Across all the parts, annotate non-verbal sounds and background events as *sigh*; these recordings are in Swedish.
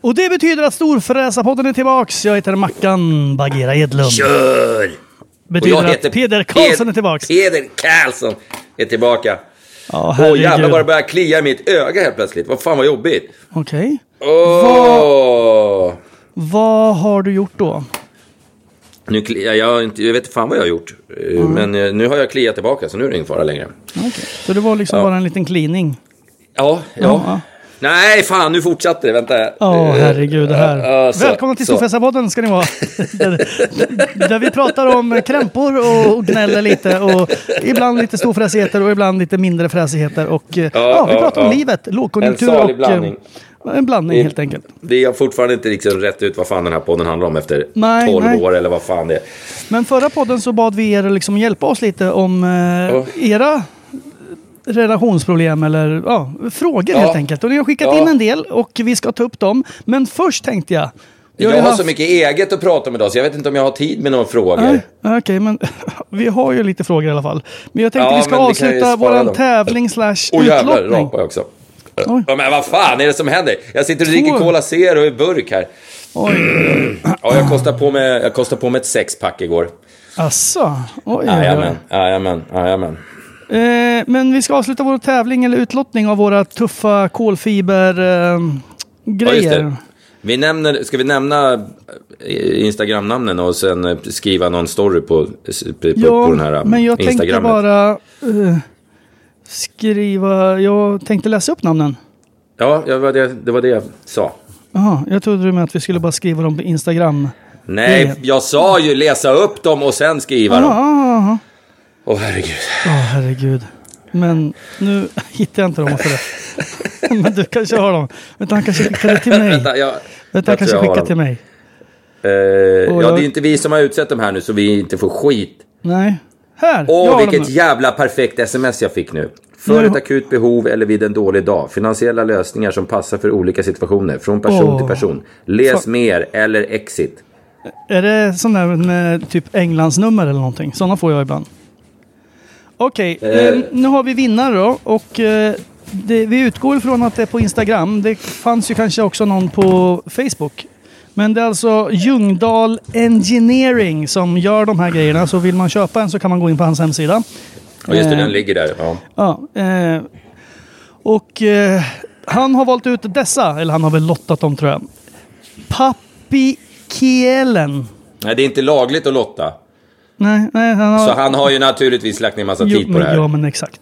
Och det betyder att Storfräsarpodden är tillbaks. Jag heter Mackan Bagheera Edlund. Kör! Betyder att Peder Karlsson är tillbaks. Peder Karlsson är tillbaka. Ja, Åh herregud. jävlar vad det börjar klia i mitt öga helt plötsligt. Vad fan vad jobbigt. Okej. Åh! Vad har du gjort då? Nu jag, inte, jag vet inte fan vad jag har gjort. Eh, Men eh, nu har jag kliat tillbaka så nu är det ingen fara längre. Okej. Så det var liksom Ja. bara en liten cleaning? Ja, ja. Ja. Nej, fan nu fortsatte det. Vänta. Ja, Eh, herregud det här. ja, ja, så- Välkomna till. Storfräsarpodden ska ni vara. där, där vi pratar om krämpor och gnäller lite och ibland lite storfräsigheter och ibland lite mindre fräsigheter. Och ja, vi pratar om livet, lågkonjunktur och... En blandning helt enkelt. Vi har fortfarande inte liksom rätt ut vad fan den här podden handlar om efter Nej, 12 nej. år eller vad fan det är. Men förra podden så bad vi er liksom hjälpa oss lite om eh, Ja. era relationsproblem eller ja, frågor Ja. helt enkelt. Och ni har skickat Ja. in en del och vi ska ta upp dem. Men först tänkte jag... Jag ju har haft- så mycket eget att prata om idag så jag vet inte om jag har tid med några frågor. Okej, men *laughs* vi har ju lite frågor i alla fall. Men jag tänkte Ja, vi ska avsluta dem. tävling slash jävlar, utlottning. rapar jag också. Oj. Men vad fan är det som händer? Jag sitter och dricker. Cola Zero i burk här. Oj, Ja, jag kostade på mig, jag kostade på mig ett sexpack igår. asså. Oj. Jajamän, jajamän, jajamän. Eh, men vi ska avsluta vår tävling eller utlottning av våra tuffa kolfiber eh, Ja, grejer. Vi nämner, ska vi nämna eh, Instagram-namnen och sen skriva någon story på, på, Ja, på den här men jag tänkte bara eh, skriva... Jag tänkte läsa upp namnen. Ja, det var det, det var det jag sa. Jaha, jag trodde du med att vi skulle bara skriva dem på Instagram. Nej, Det- jag sa ju läsa upp dem och sen skriva Jaha, dem. jaha. Åh herregud. Åh, herregud. Men nu *laughs* hittar jag inte dem för det. *laughs* Men du kanske har dem. Vänta, han kanske skickar det till mig. Vänta, jag, Vänta, han kanske dem. till mig. Och ja, jag- det är inte vi som har utsett dem här nu så vi inte får skit. Nej. Här! Åh, vilket jävla perfekt sms jag fick nu. För ett akut behov eller vid en dålig dag. Finansiella lösningar som passar för olika situationer. Från person Åh. till person. Läs Fan. mer eller exit. Är det sån där med typ Englands nummer eller någonting? Sådana får jag ibland. Okej, eh, nu har vi vinnare då. Och eh, det, vi utgår ifrån att det är på Instagram. Det fanns ju kanske också någon på Facebook. Men det är alltså Ljungdahl Engineering som gör de här grejerna. Så vill man köpa en så kan man gå in på hans hemsida. Ja, just det, Eh, den ligger där. Ja. Ja, eh, och eh, han har valt ut dessa, eller han har väl lottat dem tror jag. Pappi Kielen. Nej, det är inte lagligt att lotta. Nej, nej, han har... Så han har ju naturligtvis lagt ner massa Jo, tid på men, det här. Ja, men exakt.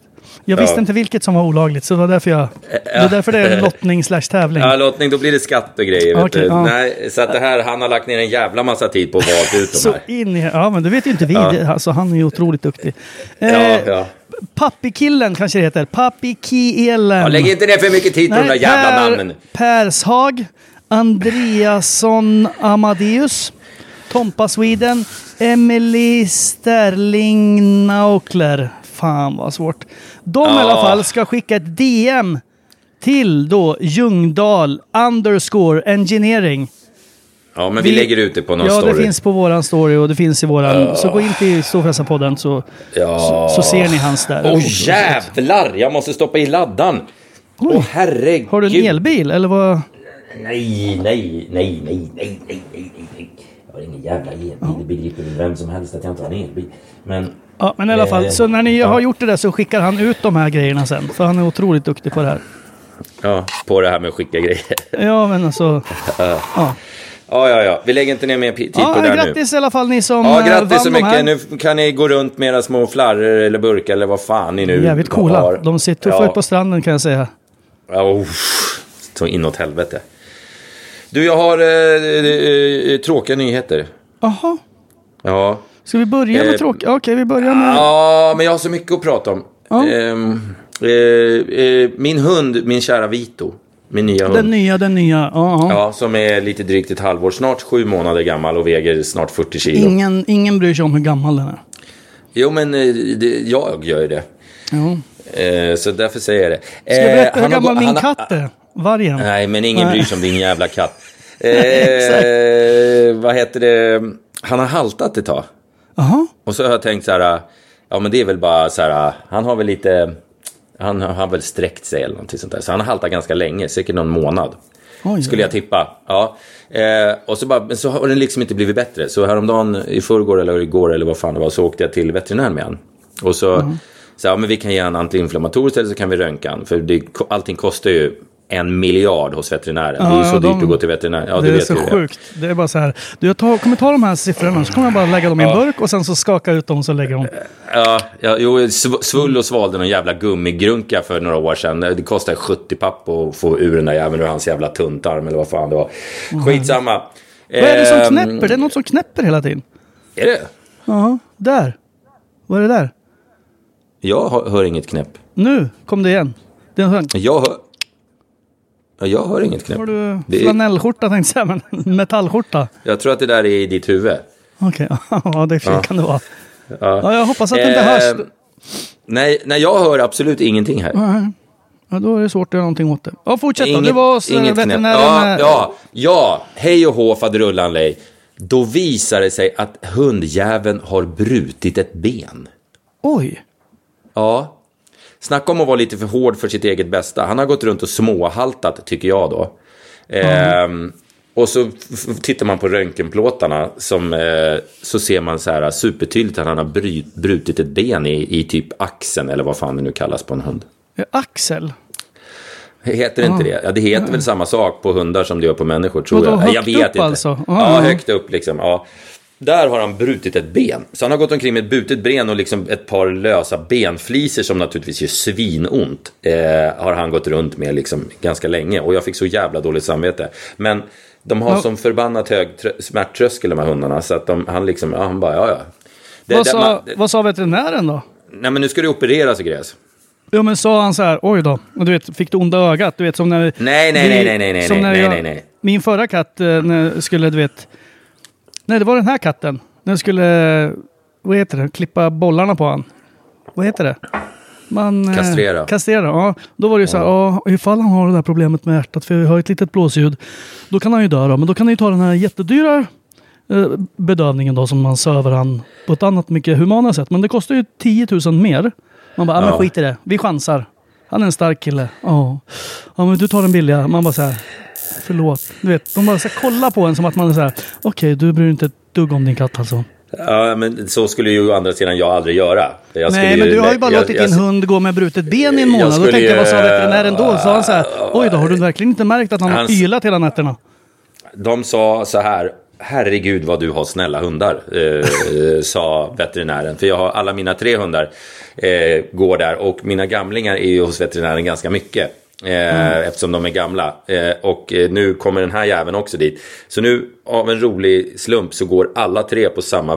Jag Ja. visste inte vilket som var olagligt, så det var därför jag... Det är därför det är lottning slash tävling. Ja, lottning, då blir det skatt och grejer. du. ja. Nej, så att det här, han har lagt ner en jävla massa tid på att valt ut de Så här. in i... Ja, men det vet ju inte vi. Ja. Alltså, han är ju otroligt duktig. Ja, Eh, ja. Pappikillen kanske det heter. Pappi Kielen. Ja, lägg inte ner för mycket tid på de där jävla namnen. Pershag, Andreasson Amadeus, Tompa Sweden, Emily Sterling Naukler. Fan vad svårt. De i Ja. alla fall ska skicka ett DM till då Ljungdahl underscore engineering. Ja, men vi, Vi- lägger ut det på någon ja, story. det finns på våran story och det finns i våran... Så gå in till Storfräsarpodden så, Ja. så, så ser ni hans där. Åh jävlar! Jag måste stoppa i laddan. Åh herregud. Har du en elbil eller vad? Nej, nej, nej, nej, nej, nej, nej, nej. Jag har ingen jävla elbil. Det begriper väl vem som helst att jag inte har en elbil. Men Ja, men i alla fall. Eh, Så när ni har gjort det där så skickar han ut de här grejerna sen. För han är otroligt duktig på det här. ja, på det här med att skicka grejer. Ja, men alltså... Ja, Ja, ja, ja. Vi lägger inte ner mer tid ja på det här nu. grattis i alla fall ni som Ja, eh, grattis så mycket. Nu kan ni gå runt med era små flarror eller burkar eller vad fan ni nu Jävligt coola. har. De ser tuffa ja. ut på stranden kan jag säga. Ja, uff. så inåt helvete. Du, jag har eh, eh, tråkiga nyheter. Jaha. Ja. Ska vi börja med Eh, tråkigt? Okej, vi börjar med... Ja, men jag har så mycket att prata om. Ja. Ehm, eh, eh, min hund, min kära Vito. Min nya hund. Den nya, den nya. Ja, ja. Som är lite drygt ett halvår, snart sju månader gammal och väger snart 40 kilo. Ingen, ingen bryr sig om hur gammal den är. Jo, men eh, det, jag gör ju det. Ja. Eh, så därför säger jag det. Ska jag berätta hur gammal min katt är? Vargen. Nej, men ingen Nej. bryr sig om din jävla katt. *laughs* Eh, vad heter det? Han har haltat ett tag. Jaha. Och så har jag tänkt så här, ja men det är väl bara så här, han har väl lite, han har väl sträckt sig eller någonting sånt där. Så han har haltat ganska länge, säkert någon månad. Oj, Skulle jag tippa. Ja. Eh, och så, bara, men så har den liksom inte blivit bättre. Så häromdagen, i förrgår eller igår eller vad fan det var, så åkte jag till veterinären med han. Och så sa ja, men vi kan ge en antiinflammatoriskt eller så kan vi röntga han. För det, allting kostar ju en miljard hos veterinären. det är ju så Ja, dyrt de- att gå till veterinären. Ja, det är så ju det. sjukt. Det är bara så här. Du, jag tar, kommer ta de här siffrorna så kommer jag bara lägga dem i en burk och sen så skaka ut dem och så lägger dem. Ja, ja jo, sv- Svull och svalde någon jävla gummigrunka för några år sedan. Det kostade 70 papp att få ur den där jäveln ur hans jävla tunntarm eller vad fan det var. Skitsamma. Vad är det som Ehm, knäpper? Det är något som knäpper hela tiden. Är det? Ja, där. Vad är det där? Jag hör, hör inget knäpp. Nu kom det igen. Det är Jag hör... Ja, jag hör inget knäpp. Har du Det är- flanellskjorta tänkte jag säga, men *laughs* metallskjorta. Jag tror att det där är i ditt huvud. Okej, *laughs* ja det kan det vara. Ja. Ja, jag hoppas att det inte Ehm, hörs. Nej, nej, jag hör absolut ingenting här. Ja, då är det svårt att göra någonting åt det. Ja, fortsätt då. Inget- Du var hos eh, veterinären. Ja, eh, ja, ja, hej och hå faderullan lej. Då visar det sig att hundjäveln har brutit ett ben. Oj. Ja. Snacka om att vara lite för hård för sitt eget bästa. Han har gått runt och småhaltat, tycker jag då. Ehm, och så tittar man på röntgenplåtarna som, eh, så ser man så här supertydligt att han har bry- brutit ett ben i, i typ axeln eller vad fan det nu kallas på en hund. Eh, Axel. Heter det inte det? Ja, det heter väl samma sak på hundar som det gör på människor tror Vadå, jag. högt jag vet upp inte. alltså? Ja, Ah. högt upp liksom. Ja. Där har han brutit ett ben. Så han har gått omkring med ett brutet ben och liksom ett par lösa benfliser som naturligtvis gör svinont. Eh, har han gått runt med liksom ganska länge. Och jag fick så jävla dåligt samvete. Men de har Ja. som förbannat hög trö- smärttröskel de här hundarna. Så att de, han liksom, ja han bara, ja ja. Det, Vad det, sa, man, vad sa veterinären då? nej men nu ska du opereras gräs. Jo men sa han så här, oj då, och du vet, fick du onda ögat? Du vet som när... Nej, nej, nej, nej, nej, nej, nej, nej, nej. Min förra katt eh, när skulle, du vet... Nej, det var den här katten. Den skulle, vad heter det, klippa bollarna på han. Vad heter det? Man, eh, Kastrera. Kastrera, ja. Då var det ju så här, ja, ifall han har det där problemet med hjärtat, för vi har ett litet blåsljud, då kan han ju dö då. Men då kan han ju ta den här jättedyra eh, bedövningen då som man söver han på ett annat mycket humana sätt. Men det kostar ju 10 000 mer. Man bara, ja. men Ja. skit i det, vi chansar. Han är en stark kille. Ja, ja men du tar den billiga. Man bara så här, Förlåt. Du vet, de bara ska kolla på en som att man är så här. Okej, du bryr dig inte ett dugg om din katt alltså. Ja, men så skulle ju å andra sidan jag aldrig göra. Jag Nej, men du har ju bara jag- låtit jag- din hund gå med brutet ben i en Jag månad. Då tänkte jag, vad sa veterinären då? Sa han så här, oj då, har du verkligen inte märkt att han har Hans- ylat hela nätterna? De sa så här. Herregud vad du har snälla hundar, eh, sa veterinären. För jag har alla mina tre hundar eh, går där och mina gamlingar är ju hos veterinären ganska mycket. Eh, Eftersom de är gamla. Eh, och eh, nu kommer den här jäveln också dit. Så nu av en rolig slump så går alla tre på samma.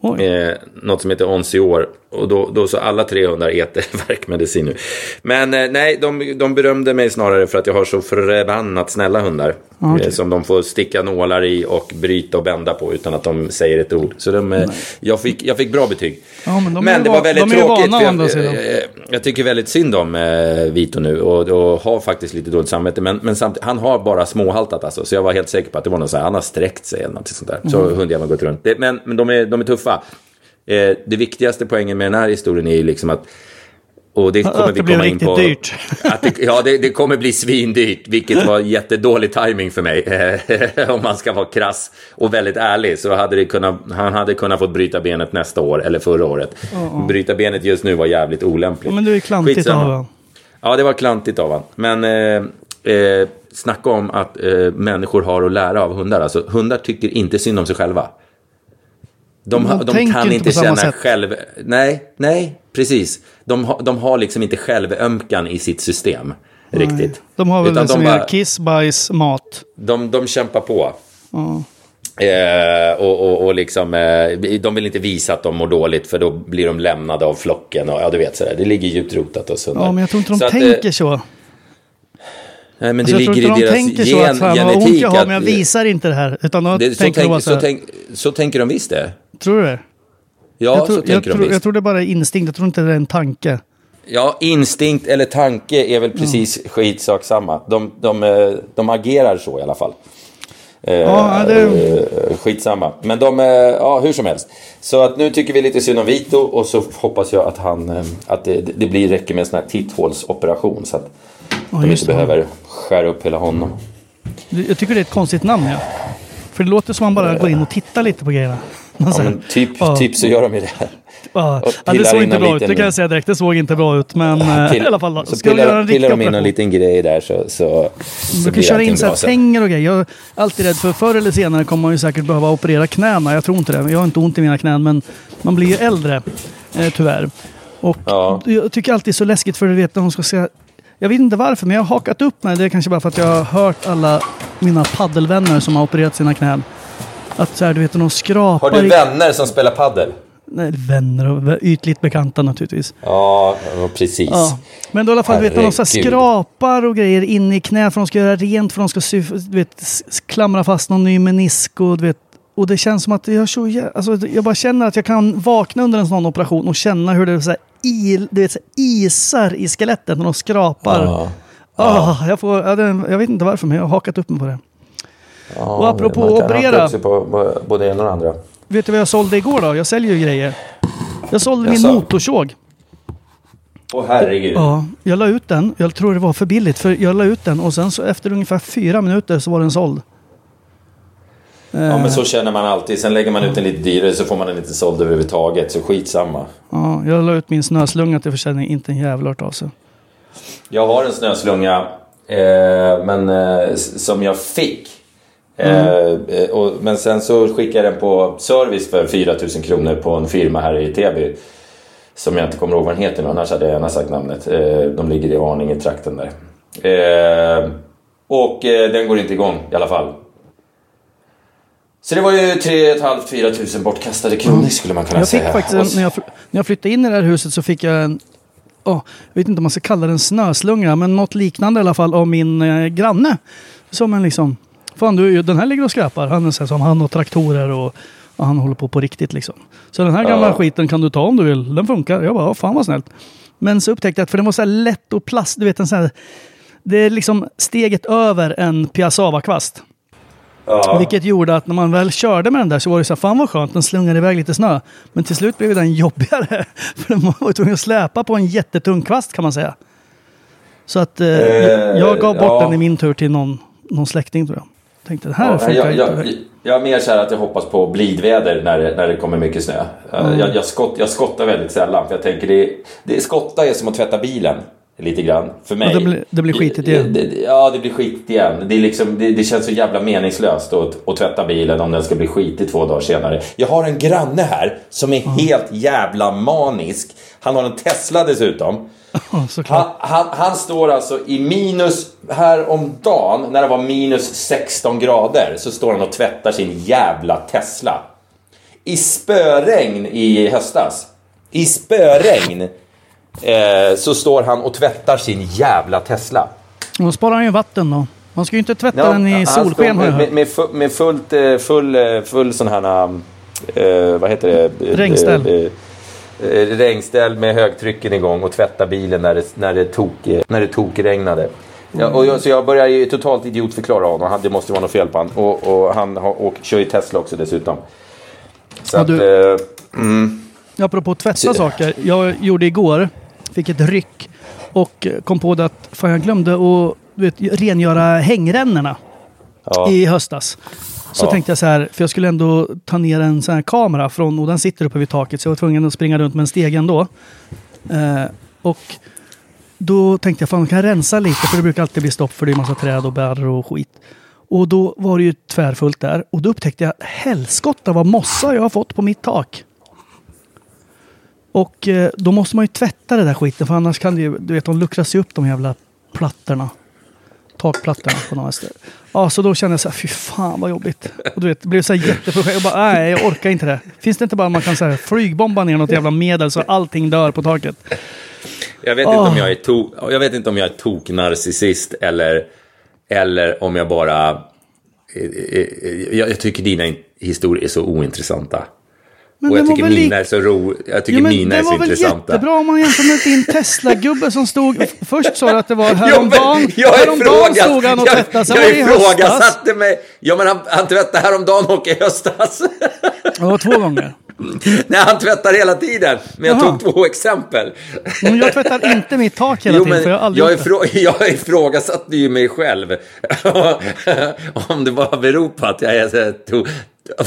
Oj. Eh, något som heter Onsior. Och då, då så alla tre hundar äter *laughs* värkmedicin nu. Men eh, nej, de, de berömde mig snarare för att jag har så förbannat snälla hundar. okej. eh, som de får sticka nålar i och bryta och bända på utan att de säger ett ord. Så de, eh, jag, fick, jag fick bra betyg. Ja, men de ju det va- var väldigt de tråkigt. vana för andra jag, sidan. jag, jag tycker väldigt synd om eh, Vito nu och, och har faktiskt lite dåligt samvete. Men, men samtidigt, han har bara småhaltat alltså. Så jag var helt säker på att det var något så här, han har sträckt sig eller något sånt där. Så Mm. hundjäveln har gått runt. Det, men men de, är, de är tuffa. Eh, det viktigaste poängen med den här historien är ju liksom att och det kommer Att vi det blev komma in på. dyrt. *laughs* Att det, ja, det, det kommer bli svindyrt, vilket var jättedålig timing för mig. *laughs* Om man ska vara krass och väldigt ärlig så hade det kunnat, han hade kunnat fått bryta benet nästa år eller förra året. Bryta benet just nu var jävligt olämpligt. Ja, men det är klantigt Skitsamma. av honom. Ja, det var klantigt av han. Men eh, eh, snacka om att eh, människor har att lära av hundar. Alltså, hundar tycker inte synd om sig själva. De, De de kan inte känna sätt. själv... Nej, nej, precis. De, de har liksom inte självömkan i sitt system. Riktigt. De har väl Utan det som de, är bara- kiss, bajs, mat. de, de kämpar på. Eh, och, och, och liksom, eh, de vill inte visa att de mår dåligt för då blir de lämnade av flocken. Och, ja, du vet sådär. Det ligger djupt rotat hos hundar. Ja, men jag tror inte de Så att, eh, tänker så. Nej, men det Alltså, tror ligger inte i de deras tänker så gen, att fan vad ont genetik. jag har, att- men jag visar inte det här. Utan då det, så, tänker de bara tänk, så så, tänk, så tänker de visst det. Tror du det? Ja, jag, tror, så tänker jag, de tror, visst. jag tror det bara är instinkt. Jag tror inte det är en tanke. Ja, instinkt eller tanke är väl precis skitsak samma. De, de, eh, de agerar så i alla fall. Eh, Ja, det- eh, Skitsamma. Men de, ja hur som helst. Så att nu tycker vi lite synd om Vito och så hoppas jag att han, att det, det blir räcker med en sån här titthålsoperation så att de just inte det. behöver skära upp hela honom. Jag tycker det är ett konstigt namn, ja. För det låter som man bara går in och tittar lite på grejerna. Ja, men typ, ja, typ så gör de ju det här. ja. Ja, det pillar såg in inte bra ut, det kan jag säga direkt. Det såg inte bra ut. Men eh, Pill- *laughs* i alla fall, så ska vi göra pillar, pillar de in en liten grej där så, så, så Du kan köra in så tänger och grejer. Jag är alltid rädd för förr eller senare kommer man ju säkert behöva operera knäna. Jag tror inte det. Jag har inte ont i mina knän men man blir ju äldre. Eh, tyvärr. Och Ja. jag tycker alltid det är så läskigt för du vet när de ska säga jag vet inte varför, men jag har hakat upp mig. Det är kanske bara för att jag har hört alla mina paddelvänner som har opererat sina knän. Att så här, du vet, de skrapar... Har du vänner som spelar paddel? Nej, vänner och ytligt bekanta naturligtvis. Ja, precis. Ja. Men då i alla fall, du vet, när de så Herregud. skrapar och grejer in i knät för de ska göra rent för de ska sy, du vet, klamra fast någon ny menisk och du vet. Och det känns som att jag, så, alltså, jag bara känner att jag kan vakna under en sån operation och känna hur det så här, il, du vet, så här, isar i skelettet när de skrapar. Ja. Ah, jag, får, jag vet inte varför, men jag har hakat upp mig på det. Ja, Och apropå man kan operera. på både ena och andra. Vet du vad jag sålde igår då? Jag säljer ju grejer. Jag sålde min Jaså? motorsåg. Åh herregud. Ja, jag la ut den. Jag tror det var för billigt. För jag la ut den och sen så efter ungefär fyra minuter så var den såld. Ja, men så känner man alltid. Sen lägger man ut den lite dyrare så får man den inte såld överhuvudtaget. Så skitsamma. Ja, jag la ut min snöslunga till försäljning. Inte en jävla hört av sig. Jag har en snöslunga, eh, men eh, som jag fick. Eh, eh, och, men sen så skickade jag den på service för 4000 kronor på en firma här i Täby. Som jag inte kommer ihåg vad den heter nu, annars hade jag gärna sagt namnet. Eh, de ligger i Arninge-trakten där. Eh, och eh, den går inte igång i alla fall. Så det var ju 3 500-4 tusen bortkastade kronor skulle man kunna Jag fick säga. faktiskt, när, jag, när jag flyttade in i det här huset så fick jag en, åh, jag vet inte om man ska kalla det en snöslunga, men något liknande i alla fall av min eh, granne. Som en liksom, fan du, den här ligger och skräpar. Han är så här, som han och traktorer och, och han håller på på riktigt liksom. Så den här gamla Ja. skiten kan du ta om du vill. Den funkar. Jag bara, "Ja, fan vad snällt. Men så upptäckte jag att, för den var så här lätt och plast, du vet en sån här, det är liksom steget över en piassavakvast. ja. Vilket gjorde att när man väl körde med den där så var det så här, fan vad skönt, den slungade iväg lite snö. Men till slut blev den jobbigare. *laughs* För den var tvungen att släpa på en jättetung kvast kan man säga. Så att eh, jag gav bort ja. den i min tur till någon, någon släkting tror jag. Tänkte det här Ja, funkar jag, jag, jag är mer så här att jag hoppas på blidväder när det, när det kommer mycket snö. Mm. Jag, jag, skott, jag skottar väldigt sällan för jag tänker det, det skotta är som att tvätta bilen. Lite grann, för mig. det blir- det blir skitigt igen. Det, det, ja, det blir skitigt igen. Det, är liksom, det, känns så jävla meningslöst att, att tvätta bilen om den ska bli skitig två dagar senare. Jag har en granne här som är helt jävla manisk. Han har en Tesla dessutom. *laughs* Han, han, han står alltså i minus, här om dagen när det var minus 16 grader, så står han och tvättar sin jävla Tesla. I spöregn i höstas, i spöregn, eh, så står han och tvättar sin jävla Tesla. Då sparar han ju vatten då. Man ska ju inte tvätta Ja, den i solsken med, med, med, med fullt, eh, full, eh, full sån här, eh, vad heter det? Eh, Regnställ. Eh, Regnställ med högtrycken igång och tvätta bilen när det, när det, tok, eh, när det tokregnade. Ja, och jag, så jag börjar ju totalt idiotförklara honom. Han- Det måste vara något fel på honom. Och, och han har, och kör ju Tesla också dessutom. Så Ja, att, du- eh, Apropå att tvätta Så- saker. Jag gjorde igår, fick ett ryck och kom på det att fan, jag glömde att du vet, rengöra hängrännorna ja. i höstas. Så Ja. tänkte jag så här, för jag skulle ändå ta ner en sån här kamera från, och den sitter uppe vid taket, så jag var tvungen att springa runt med en steg ändå. Eh, och då tänkte jag, fan kan jag rensa lite, för det brukar alltid bli stopp för det är massa träd och bär och skit. Och då var det ju tvärfullt där. Och då upptäckte jag, helskotta vad mossa jag har fått på mitt tak. Och eh, då måste man ju tvätta det där skiten, för annars kan det ju, du vet, de luckras ju upp de jävla plattorna. Takplattorna på något sätt. Ja, så då kände jag så här, fy fan vad jobbigt. Och du vet, det blev så här jätteprojekt. Jag bara, nej, jag orkar inte det. Finns det inte bara man kan så här, flygbomba ner något jävla medel så allting dör på taket? Jag vet, inte om jag är to, jag vet inte om jag är toknarcissist eller, eller om jag bara... eh, eh, Jag, jag tycker dina in- historier är så ointressanta. Men och jag det tycker mina är så ro, jag tycker Ja, mina det är så var väl intressanta. jättebra om man jämför med din *laughs* Tesla-gubbe som stod... Först sa du att det var *laughs* men häromdagen. jag häromdagen stod han och jag- tvättade. Sen Jag det höstas. ifrågasatte mig. Ja, men han, han tvättade häromdagen och i höstas. Det var två gånger. *laughs* Nej, han tvättar hela tiden. Men jag Jaha. tog två exempel. Men jag tvättar inte mitt tak hela Jo, tiden, för jag aldrig jag, det. ifrå, jag ifrågasatte ju mig själv. Om det bara beror på att jag är så här to,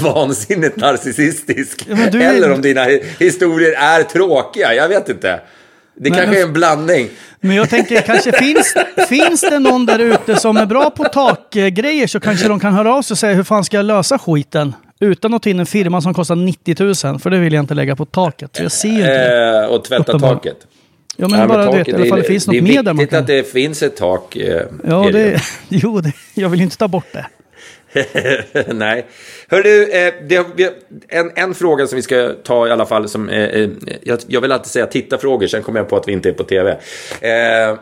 vansinnigt narcissistisk. Ja, men är- Eller om dina hi- historier är tråkiga. Jag vet inte. Det Nej, kanske men- är en blandning. Men jag tänker, kanske finns, finns det någon där ute som är bra på takgrejer så kanske de kan höra av sig och säga hur fan ska jag lösa skiten? Utan att ta in en firma som kostar 90 000, för det vill jag inte lägga på taket. Jag ser inte det. Eh, och tvätta Uppenbar. taket. Ja, men Ja, bara men du vet, i taket, alla fall det, det finns det något är mer där man viktigt kan... att det finns ett tak. Eh, Ja, är det, *laughs* jo, det, jag vill inte ta bort det. *laughs* Nej. Hör du, eh, det, en, en fråga som vi ska ta i alla fall. Som, eh, eh, jag, jag vill alltid säga tittarfrågor, sen kommer jag på att vi inte är på tv. Eh, *clears throat*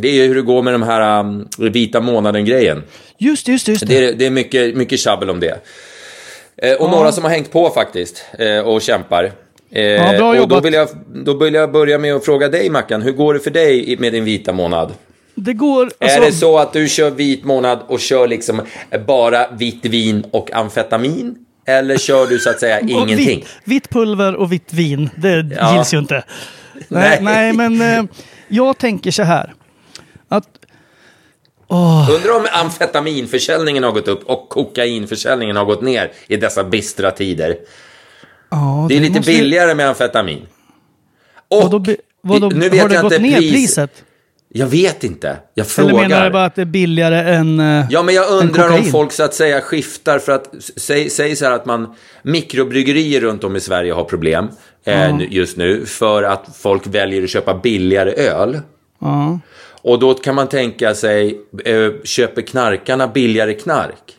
det är hur det går med de här um, vita månaden-grejen. Just just det. Just det. Det är, det är mycket, mycket tjabbel om det. Eh, och några som har hängt på faktiskt och eh, och kämpar. Eh, bra och då jobbat. vill, jag, då vill jag börja med att fråga dig Mackan, hur går det för dig med din vita månad? Det går... är alltså- det så att du kör vit månad och kör liksom bara vitt vin och amfetamin? Eller kör du så att säga *laughs* ingenting? Vitt, vitt pulver och vitt vin, det Ja. gills ju inte. Nej, Nej. nej men eh, jag tänker så här. Att, Undrar om amfetaminförsäljningen har gått upp och kokainförsäljningen har gått ner i dessa bistra tider. ja, Det är lite måste billigare med amfetamin. Och, Vadå, vadå, nu vet har det jag gått inte ner pris- priset? Jag vet inte. Jag Eller frågar. menar du bara att det är billigare än eh, Ja, men jag undrar om folk så att säga skiftar för att, säg, säg så här att man, mikrobryggerier runt om i Sverige har problem eh, nu- just nu för att folk väljer att köpa billigare öl. Ja. Och då kan man tänka sig, eh, köper knarkarna billigare knark?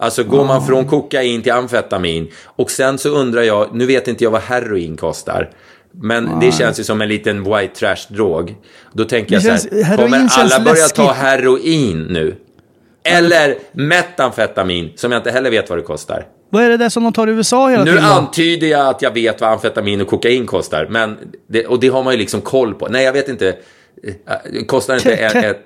Alltså går man från kokain till amfetamin och sen så undrar jag, nu vet inte jag vad heroin kostar. Men det känns ju som en liten white trash-drog. Då tänker jag Det så känns- här, kommer känns alla börja ta läskigt. heroin nu? Eller metamfetamin, som jag inte heller vet vad det kostar. Vad är det där som de tar i USA hela Nu tiden? då? antyder jag att jag vet vad amfetamin och kokain kostar. Men det, och det har man ju liksom koll på. Nej, jag vet inte. Eh, Kostar inte Te- ett, ett,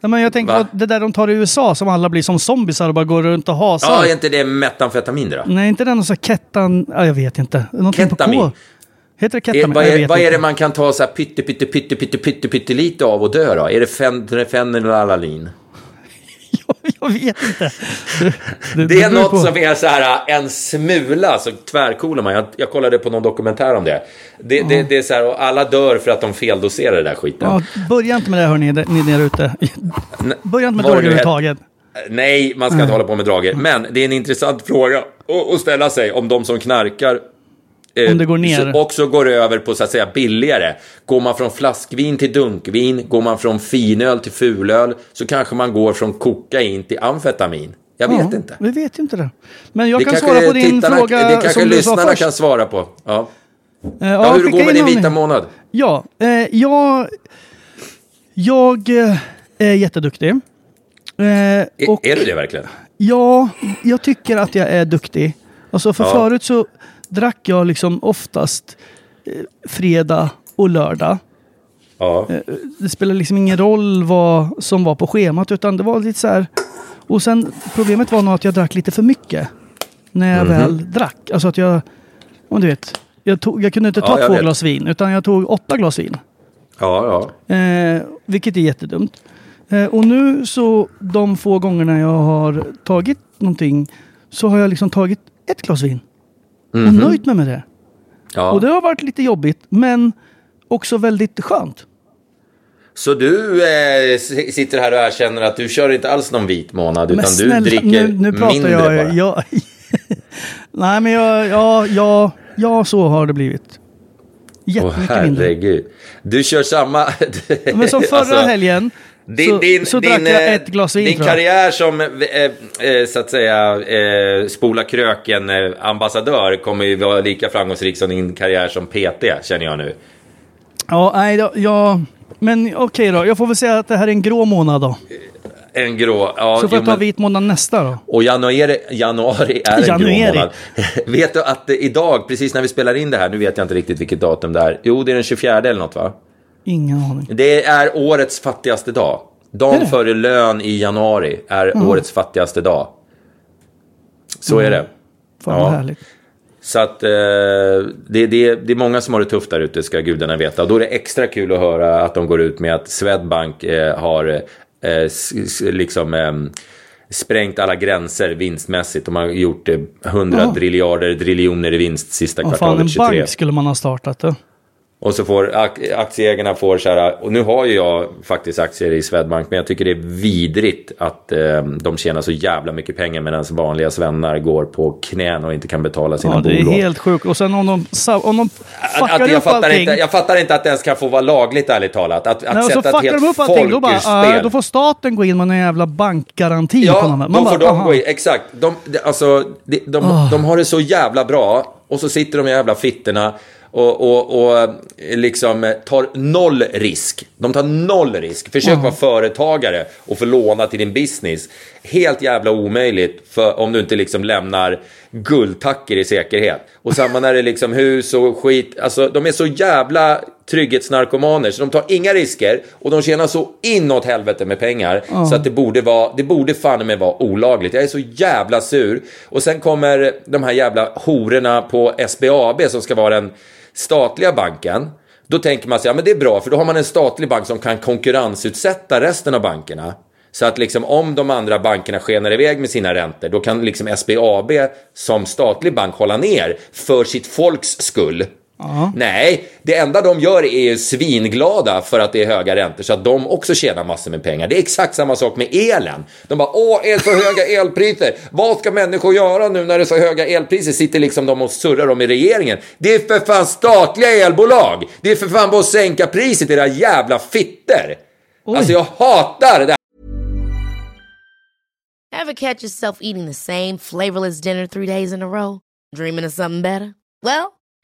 Nej, men jag tänker Va? på det där de tar i USA som alla blir som zombisar och bara går runt och hasar. Ja, är inte det metamfetamin då? Nej, inte den och så kettan... Ja, jag vet inte. Någonting på Ketamin. K. Heter det Är, ketamin? vad, Jag är, vad är det man kan ta så här pytte, pytte, pytte, pytte, pytte, pytte lite av och dö då? Är det fen, fenylalanin? *laughs* Jag vet inte. Det är något på. som är så här en smula, så tvärkolar man. Jag, jag kollade på någon dokumentär om det. Det, det, det är så här, och alla dör för att de feldoserar det där skiten. Ja, börja inte med det hörni, ni där ute. Börja inte med droger överhuvudtaget. Nej, man ska inte hålla på med drager. Men det är en intressant fråga att- ställa sig om de som knarkar Om det går ner. så- också går över på så att säga billigare. Går man från flaskvin till dunkvin, går man från finöl till fulöl, så kanske man går från kokain till amfetamin. Jag vet Ja, inte. Vi vet inte det. Men jag Det kan svara på din tittarna- fråga Det kanske som lyssnarna först. kan svara på. Ja. Eh, Ja, hur det går med in din vita månad? Ja, eh, jag, jag eh, är jätteduktig. Eh, Är, och är du det verkligen? ja, jag tycker att jag är duktig. Alltså för Ja. förut så drack jag liksom oftast eh, fredag och lördag. Ja. Det spelar liksom ingen roll vad som var på schemat utan det var lite så här. Och sen problemet var nog att jag drack lite för mycket. När jag Mhm. väl drack. Alltså att jag, om du vet. Jag, tog, jag kunde inte Ja, ta jag två vet. glas vin utan jag tog åtta glas vin. Ja, ja. Eh, vilket är jättedumt. Eh, och nu så de få gångerna jag har tagit någonting så har jag liksom tagit ett glas vin. Och nöjt mig med det. Ja. Och det har varit lite jobbigt men också väldigt skönt. Så du eh, sitter här och erkänner att du kör inte alls någon vit månad, Men utan snälla, du dricker nu, nu pratar mindre jag, bara? jag *laughs* Nej men jag, ja, ja, ja, så har det blivit. Åh Jättemycket mindre. herregud. Du kör samma... Men som *laughs* förra Alltså, helgen Din, så, din, så din, drack jag eh, ett glas vin Din karriär som, eh, eh, så att säga, eh, spola kröken eh, ambassadör kommer ju vara lika framgångsrik som din karriär som PT, känner jag nu. Ja, nej, ja, men okej då. Jag får väl säga att det här är en grå månad då. En grå... Ja, Så får jag ta men- vit månad nästa då. Och januari, januari är en Januari. grå månad. *laughs* vet du att eh, idag, precis när vi spelar in det här, nu vet jag inte riktigt vilket datum det är. Jo, det är den 24 eller något va? Ingen aning. Det är årets fattigaste dag. Dagen före lön i januari är årets fattigaste dag. Så är det. Fan Ja. härligt. Så att eh, det, det, det är många som har det tufft där ute, ska gudarna veta. Och då är det extra kul att höra att de går ut med att Swedbank eh, har eh, liksom eh, sprängt alla gränser vinstmässigt. De har gjort eh, 100 Ja. driljarder, driljoner i vinst sista fan, kvartalet en 23. bank skulle man ha startat det. Och så får ak- aktieägarna får så här, och nu har ju jag faktiskt aktier i Swedbank, men jag tycker det är vidrigt att eh, de tjänar så jävla mycket pengar medan vanliga svennar går på knän och inte kan betala sina Ja, det är bolån. helt sjukt. Och sen om de, om de Att, fuckar att jag, upp fattar allting. inte, jag fattar inte att det ens kan få vara lagligt, ärligt talat. Att, att Nej, och så sätta ett helt de upp allting. Då, bara, spel. då får staten gå in med en jävla bankgaranti på Ja, dem. då Man får bara, de aha. gå in. Exakt. De, de, alltså, de, de, Ah. de har det så jävla bra. Och så sitter de i jävla fittorna och, och, och liksom eh, tar noll risk. De tar noll risk. Försök vara företagare och få låna till din business. Helt jävla omöjligt för, om du inte liksom lämnar guldtacker i säkerhet. Och samma när det är liksom hus och skit. Alltså de är så jävla trygghetsnarkomaner så de tar inga risker och de tjänar så inåt helvete med pengar så att det borde vara, det borde fan med vara olagligt. Jag är så jävla sur. Och sen kommer de här jävla hororna på SBAB som ska vara den statliga banken. Då tänker man sig, ja men det är bra för då har man en statlig bank som kan konkurrensutsätta resten av bankerna. Så att liksom om de andra bankerna skenar iväg med sina räntor, då kan liksom SBAB som statlig bank hålla ner för sitt folks skull. Nej, det enda de gör är ju svinglada för att det är höga räntor så att de också tjänar massor med pengar. Det är exakt samma sak med elen. De bara, åh, är så höga elpriser? Vad ska människor göra nu när det är så höga elpriser? Sitter liksom de och surrar om i regeringen. Det är för fan statliga elbolag! Det är för fan bara att sänka priset, era jävla fitter! Alltså jag hatar det Ever catch yourself eating the same flavorless dinner three days in a row? Dreaming of something better? Well,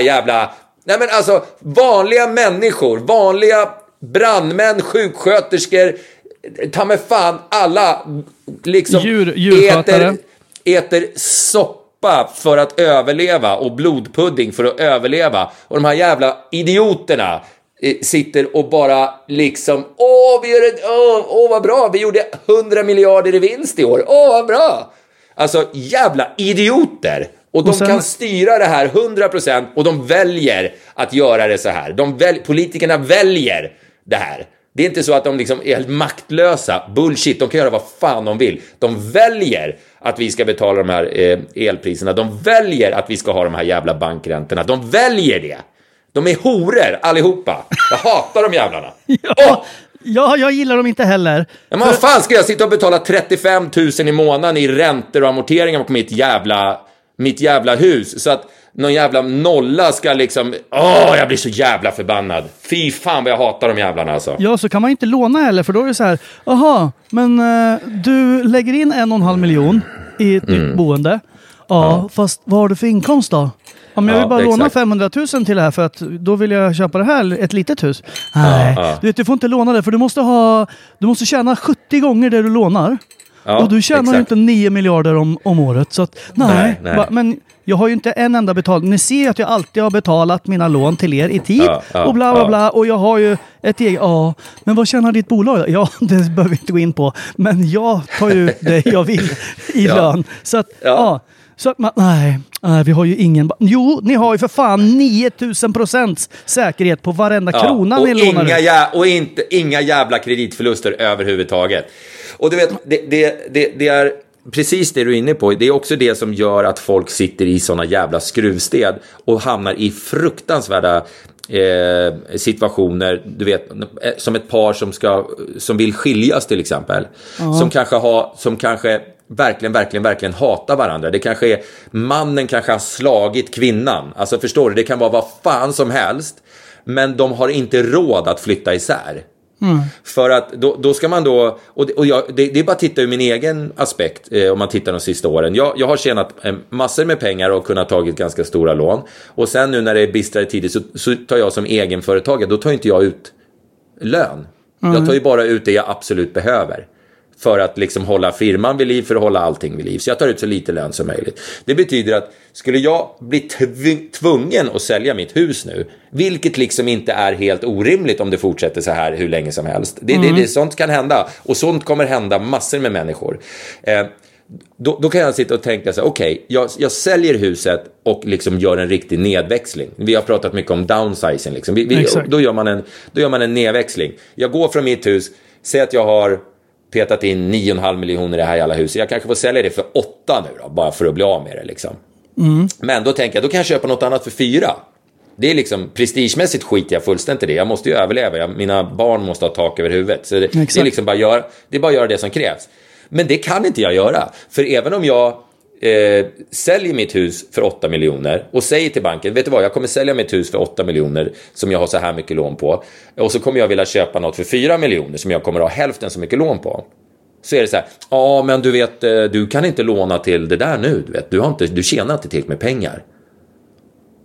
Jävla... Nej men alltså, vanliga människor, vanliga brandmän, sjuksköterskor, ta mig fan alla liksom Djur- äter, äter soppa för att överleva och blodpudding för att överleva. Och de här jävla idioterna eh, sitter och bara liksom åh, vi gör ett, åh, åh vad bra, vi gjorde 100 miljarder i vinst i år, åh vad bra. Alltså jävla idioter. Och de Och sen- kan styra det här 100% och de väljer att göra det så här. De väl, politikerna väljer det här. Det är inte så att de liksom är helt maktlösa. Bullshit, de kan göra vad fan de vill. De väljer att vi ska betala de här eh, elpriserna. De väljer att vi ska ha de här jävla bankräntorna. De väljer det. De är horor allihopa. Jag hatar de jävlarna. *laughs* Ja, ja, jag gillar dem inte heller. Men vad fan ska jag sitta och betala 35 000 i månaden i räntor och amorteringar på mitt jävla, mitt jävla hus? Så att någon jävla nolla ska liksom... Åh, jag blir så jävla förbannad. Fy fan vad jag hatar de jävlarna alltså. Ja, så kan man inte låna heller för då är det så här. Jaha, men eh, du lägger in en och en halv miljon i ett Mm. nytt boende. Ja, fast vad har du för inkomst då? Om jag Ja, vill bara låna exakt. 500 000 till det här för att då vill jag köpa det här, ett litet hus. Nej, ja. du vet du får inte låna det för du måste ha, du måste tjäna 70 gånger det du lånar. Ja, och du tjänar ju exakt. inte 9 miljarder om, om året. Så att, nej, Nej, nej. Va, men jag har ju inte en enda betalning. Ni ser ju att jag alltid har betalat mina lån till er i tid. Ja, ja, och bla bla ja. bla. Och jag har ju ett eget... Ja, men vad tjänar ditt bolag? Ja, *laughs* det behöver vi inte gå in på. Men jag tar ju ut *laughs* det jag vill i Ja. lön. Så att, ja. Ja. Så att man, nej, nej, vi har ju ingen... Jo, ni har ju för fan 9000 procents säkerhet på varenda krona och, ni lånar inga ut. och inte, inga jävla kreditförluster överhuvudtaget. Och du vet, det, det, det, det är precis det du är inne på. Det är också det som gör att folk sitter i såna jävla skruvstäd och hamnar i fruktansvärda eh, situationer, du vet, eh, som ett par som, ska, som vill skiljas till exempel. Som kanske har, som kanske verkligen, verkligen, verkligen hatar varandra. Det kanske är, mannen kanske har slagit kvinnan. Alltså förstår du, det kan vara vad fan som helst. Men de har inte råd att flytta isär. För att då, då ska man då, och, det- och jag, det, det är bara att titta ur min egen aspekt eh, om man tittar de sista åren. Jag, jag har tjänat eh, massor med pengar och kunnat tagit ganska stora lån. Och sen nu när det är bistrare tider så, så tar jag som egenföretagare, då tar inte jag ut lön. Jag tar ju bara ut det jag absolut behöver. För att liksom hålla firman vid liv, för att hålla allting vid liv. Så jag tar ut så lite lön som möjligt. Det betyder att skulle jag bli tv- tvungen att sälja mitt hus nu, vilket liksom inte är helt orimligt om det fortsätter så här hur länge som helst. Det, det, det, sånt kan hända och sånt kommer hända massor med människor. Eh, då, då kan jag sitta och tänka så här, okej, jag, jag säljer huset och liksom gör en riktig nedväxling. Vi har pratat mycket om downsizing, liksom. vi, vi, då, gör man en, då gör man en nedväxling. Jag går från mitt hus, säg att jag har petat in 9,5 miljoner i det här jävla huset. Jag kanske får sälja det för 8 nu då, bara för att bli av med det liksom. Men då tänker jag, då kan jag köpa något annat för 4. Det är liksom prestigemässigt skiter jag fullständigt i det. Jag måste ju överleva. Jag, mina barn måste ha tak över huvudet. Så det, det, är liksom bara gör, det är bara att göra det som krävs. Men det kan inte jag göra. För även om jag eh, säljer mitt hus för 8 miljoner och säger till banken, vet du vad, jag kommer sälja mitt hus för 8 miljoner som jag har så här mycket lån på. Och så kommer jag vilja köpa något för 4 miljoner som jag kommer ha hälften så mycket lån på. Så är det så här, ja men du vet, eh, du kan inte låna till det där nu, du vet, du, har inte, du tjänar inte tillräckligt med pengar.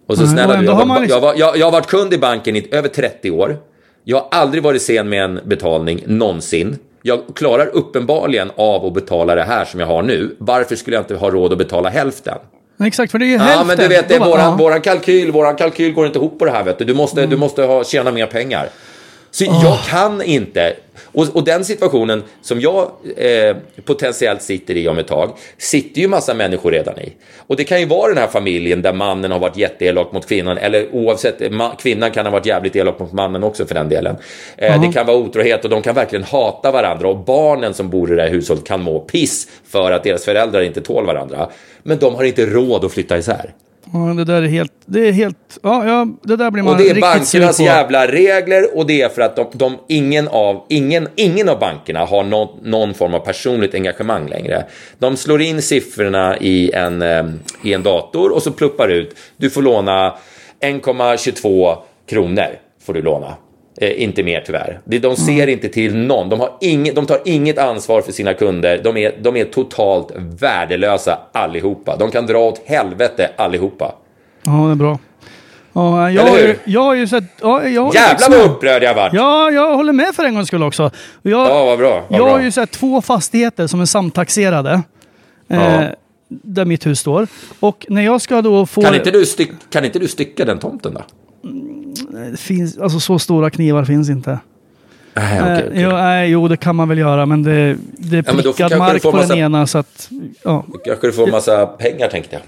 Och så Nej, snälla och du, jag, var, man liksom- jag, var, jag, jag har varit kund i banken i över 30 år. Jag har aldrig varit sen med en betalning, någonsin. Jag klarar uppenbarligen av att betala det här som jag har nu. Varför skulle jag inte ha råd att betala hälften? Exakt, för det är ju Ja, hälften. men du vet, det är våran, ja. våran kalkyl, våran kalkyl går inte ihop på det här, vet du. Du måste, Mm. du måste ha, tjäna mer pengar. Så jag kan inte. Och, och den situationen som jag eh, potentiellt sitter i om ett tag, sitter ju massa människor redan i. Och det kan ju vara den här familjen där mannen har varit jätteelak mot kvinnan, eller oavsett, ma- kvinnan kan ha varit jävligt elak mot mannen också för den delen. Eh, Det kan vara otrohet och de kan verkligen hata varandra och barnen som bor i det här hushållet kan må piss för att deras föräldrar inte tål varandra. Men de har inte råd att flytta isär. Ja, det där är helt... Det är helt... Ja, ja det där blir man Och det är bankernas jävla regler och det är för att de, de, ingen, av, ingen, ingen av bankerna har någon, någon form av personligt engagemang längre. De slår in siffrorna i en, eh, i en dator och så pluppar ut. Du får låna 1,22 kronor. Får du låna. Eh, inte mer tyvärr. Det- De ser Mm. inte till någon. De, har inget, de tar inget ansvar för sina kunder. De är, de är totalt värdelösa allihopa. De kan dra åt helvete allihopa. Ja, det är bra. Ja, jag, Eller hur? jag har ju sett... Ja, jag Jävlar vad upprörd jag vart. Ja, jag håller med för en gångs skull också. Jag, Ja, vad bra. Vad jag bra. har ju sett två fastigheter som är samtaxerade. Ja. Eh, där mitt hus står. Och när jag ska då få... Kan inte, du styck, kan inte du stycka den tomten då? Det finns, alltså så stora knivar finns inte. Nej, okej, Eh, okej. jo, nej, jo, det kan man väl göra, men det, det är Ja, då prickad du mark på massa- den ena. Så att, ja, Kanske du får en massa pengar tänkte jag.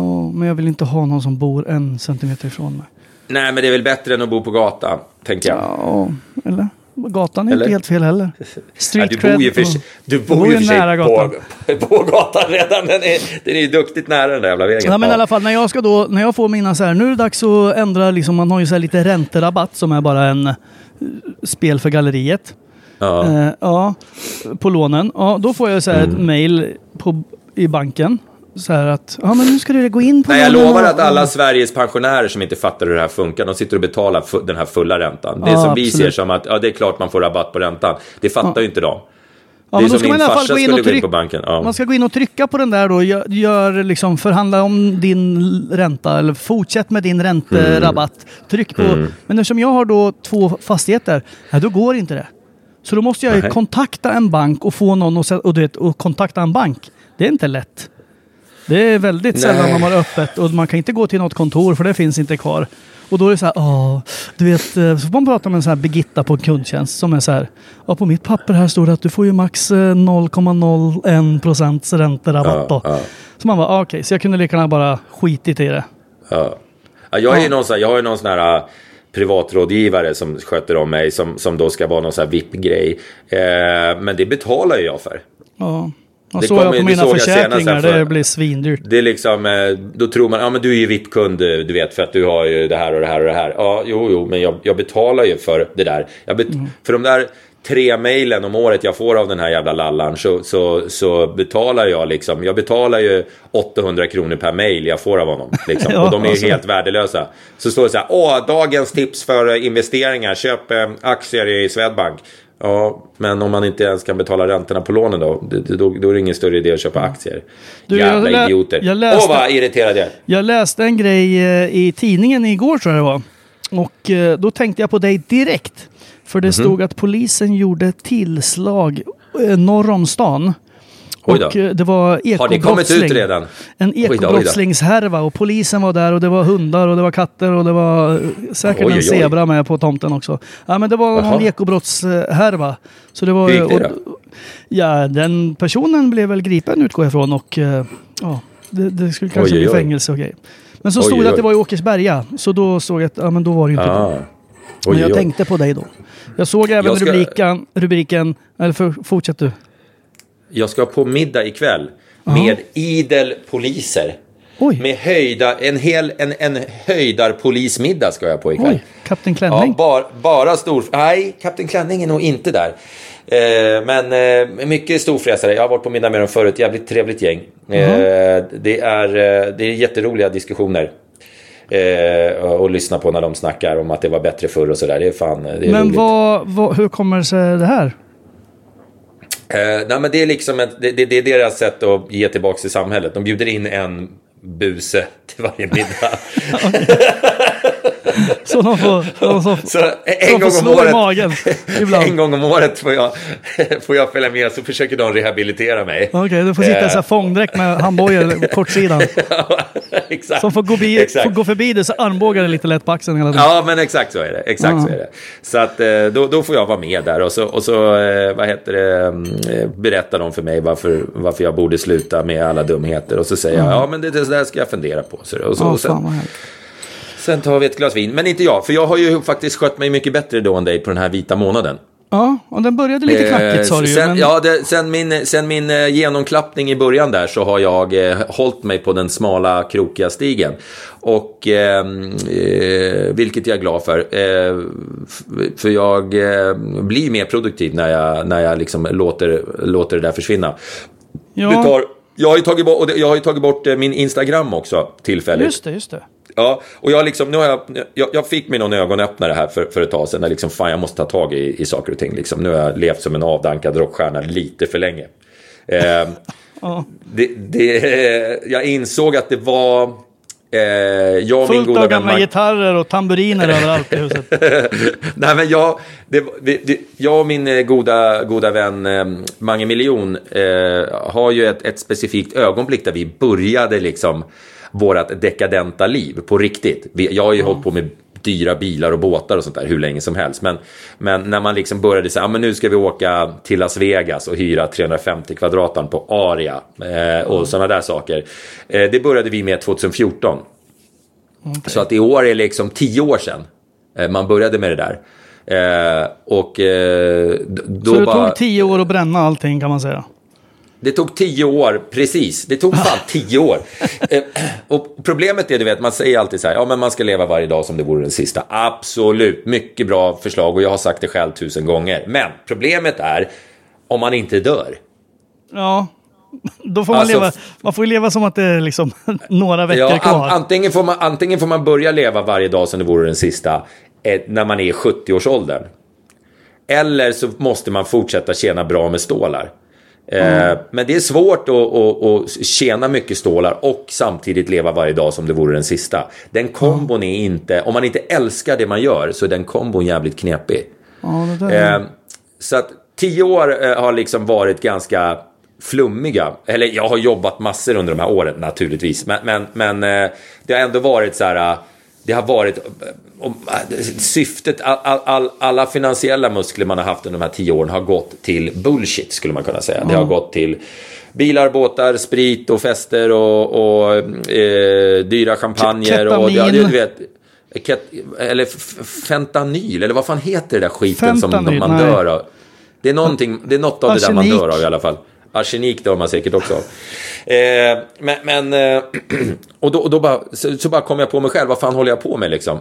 ja, men jag vill inte ha någon som bor en centimeter ifrån mig. Nej, men det är väl bättre än att bo på gatan, tänker jag. Ja, eller? Gatan är Eller? inte helt fel heller. Ja, Street du bor ju för, ja. du Jag bor ju för sig nära på, gatan. *laughs* på gatan redan. Den är, den är ju duktigt nära den där jävla vägen. Ja, men i alla fall när jag ska då, när jag får mina så här, nu är det dags att ändra, liksom, man har ju så här lite ränterabatt som är bara en eh, spel för galleriet. Ja. Eh, ja, på lånen. Ja, då får jag så här Mm. ett mail på, i banken. Så här att, ja men nu ska du gå in på Nej, jag lovar och- att alla Sveriges pensionärer som inte fattar hur det här funkar, de sitter och betalar den här fulla räntan. Det Ja, som vi ser absolut. som att, ja det är klart man får rabatt på räntan. Det fattar ju inte de. Ja, det är som ska man min farsa gå in skulle och gå in på banken. Ja. Man ska gå in och trycka på den där då, gör, gör liksom förhandla om din ränta eller fortsätt med din ränterabatt. Mm. Tryck på. Men eftersom jag har då två fastigheter, ja, då går inte det. Så då måste jag ju Nej. kontakta en bank och få någon sä- och, du vet, och kontakta en bank. Det är inte lätt. Det är väldigt sällan Nej. de har öppet och man kan inte gå till något kontor för det finns inte kvar. Och då är det så här, åh, du vet, eh, så får man prata med en sån här Birgitta på en kundtjänst som är så här, ja på mitt papper här står det att du får ju max eh, 0,01 procents ränterabatt då. Ja, ja. Så man bara, ah, okej, så jag kunde lika gärna bara skitit i det. Ja. Ja, jag, är ju någon sån, jag har ju någon sån här äh, privatrådgivare som sköter om mig som, som då ska vara någon sån här VIP-grej. Eh, men det betalar ju jag för. Ja. Och Det så jag kommer- på det mina jag försäkringar, för- det blir svindyrt. Det är liksom, eh, då tror man, ja men du är ju VIP-kund du du vet för att du har ju det här och det här och det här. Ja, jo, jo, men jag, jag betalar ju för det där. Jag bet- Mm. För de där tre mejlen om året jag får av den här jävla lallan så, så, så betalar jag liksom, jag betalar ju 800 kronor per mejl jag får av honom. Liksom. *laughs* Ja, och de är ju alltså. helt värdelösa. Så står det så här, åh, dagens tips för eh, investeringar, köp eh, aktier i Swedbank. Ja, men om man inte ens kan betala räntorna på lånen då, då, då är det ingen större idé att köpa aktier. Du, jag Jävla lä- idioter. jag Åh, läste- vad irriterad jag. Jag läste en grej eh, i tidningen igår tror jag det var. Och eh, då tänkte jag på dig direkt. För det stod att polisen gjorde tillslag eh, norr om stan. Då. Och eh, det var ekobrottsling. ut redan? En då, då. ekobrottslingshärva och polisen var där och det var hundar och det var katter och det var eh, säkert Oj, en oj, oj. zebra med på tomten också. Ja men det var Jaha. någon ekobrottshärva. Så det var, Hur gick det och- Ja, den personen blev väl gripen utgår jag ifrån och eh, ja, det, det skulle kanske bli fängelse och grejer. Men så stod det att det var i Åkersberga. Så då såg jag att ja, men då var det ju inte Ah. Men jag tänkte på dig då. Jag såg även Jag ska- rubriken, rubriken, eller för, fortsätt du. Jag ska på middag ikväll med idel poliser. Oj, Med höjda, en hel en, en höjdarpolismiddag ska jag på ikväll. oj, Kapten Ja, Klänning. bar, bara stor... Nej, Kapten Klänning är nog inte där. Eh, men eh, mycket storfräsare. Jag har varit på middag med dem förut. Jävligt trevligt gäng. Eh, det, är, eh, det är jätteroliga diskussioner. Eh, och, och lyssna på när de snackar om att det var bättre förr och sådär. Det är fan det är Men vad, vad, hur kommer sig det här? Eh, nej, men det är liksom ett, det, det, det är deras sätt att ge tillbaka till samhället. De bjuder in en buse till varje middag. *laughs* *laughs* Så de får, de som, *laughs* Så en de gång får om slå i året, magen *laughs* ibland. en gång om året får jag, får jag följa med så försöker de rehabilitera mig. Okej, du får sitta i Eh. så här fångdräkt med handbojor på kortsidan. Ja, exakt. Som får gå, bi, Exakt. får gå förbi dig så armbågar det lite lätt på axeln hela tiden. Ja, men exakt så är det. Exakt så är det. Så att eh, då, då får jag vara med där och så, och så eh, vad heter det, eh, berättar de för mig varför, varför jag borde sluta med alla dumheter. Och så säger jag, ja men det, det där ska jag fundera på. Så, och så, Ja, och sen. sen tar vi ett glas vin. Men inte jag, för jag har ju faktiskt skött mig mycket bättre då än dig på den här vita månaden. Ja, och den började lite knackigt sa du ju. sen, Men... ja, det, sen min, sen min eh, genomklappning i början där så har jag eh, hållit mig på den smala, krokiga stigen. Och ehm, eh, vilket jag är glad för. Eh, för jag eh, blir mer produktiv när jag, när jag liksom låter, låter det där försvinna. ja, Det tar, jag, har ju tagit bort, jag har tagit bort eh, min Instagram också tillfälligt. just det, just det. Ja, och jag, liksom, nu har jag, jag, jag fick mig någon ögonöppnare här för, för ett tag sedan. Där liksom, fan, jag måste ta tag i, i saker och ting. Liksom. Nu har jag levt som en avdankad rockstjärna lite för länge. *laughs* Eh, det, det, jag insåg att det var... Eh, jag min Fullt goda av gamla Mag- gitarrer och tamburiner överallt i huset. *laughs* Nej, men jag, det, det, det, jag och min eh, goda, goda vän eh, Mange Miljon eh, har ju ett, ett specifikt ögonblick där vi började liksom vårat dekadenta liv på riktigt. Jag har ju hållit på med dyra bilar och båtar och sånt där hur länge som helst. Men, men när man liksom började säga, ah, men nu ska vi åka till Las Vegas och hyra 350 kvadratan på Aria eh, och sådana där saker. Eh, det började vi med 2014. Så att i år är liksom tio år sedan eh, man började med det där. Eh, och eh, Så det bara... tog tio år att bränna allting kan man säga. Det tog tio år, precis. Det tog fan *laughs* tio år. Eh, och problemet är, du vet, man säger alltid så här, ja men man ska leva varje dag som det vore den sista. Absolut, mycket bra förslag och jag har sagt det själv tusen gånger. Men problemet är om man inte dör. Ja, då får man Alltså, leva. Man får leva som att det är liksom *laughs* några veckor Ja, kvar. an, antingen, får man, antingen får man börja leva varje dag som det vore den sista eh, när man är i 70-årsåldern. Eller så måste man fortsätta tjäna bra med stålar. Eh, Men det är svårt att, att, att tjäna mycket stålar och samtidigt leva varje dag som det vore den sista. Den kombon är inte, om man inte älskar det man gör så är den kombon jävligt knepig. Eh, så att tio år eh, har liksom varit ganska flummiga. Eller jag har jobbat massor under de här åren naturligtvis. Men, men, men eh, det har ändå varit så här. Det har varit eh, eh, syftet, all, all, all, alla finansiella muskler man har haft under de här tio åren har gått till bullshit skulle man kunna säga. Det har gått till bilar, båtar, sprit och fester och, och eh, dyra champagner. Och, ja, du vet, ket, eller fentanyl, eller vad fan heter det där skiten som Fentanyl, man nej. dör av? Det är, det är något av det där man Arsenik. dör av i alla fall. Arsenik dör man säkert också av. Eh, men, men eh, *clears throat* och då, och då bara, så, så bara kom jag på mig själv, vad fan håller jag på med liksom?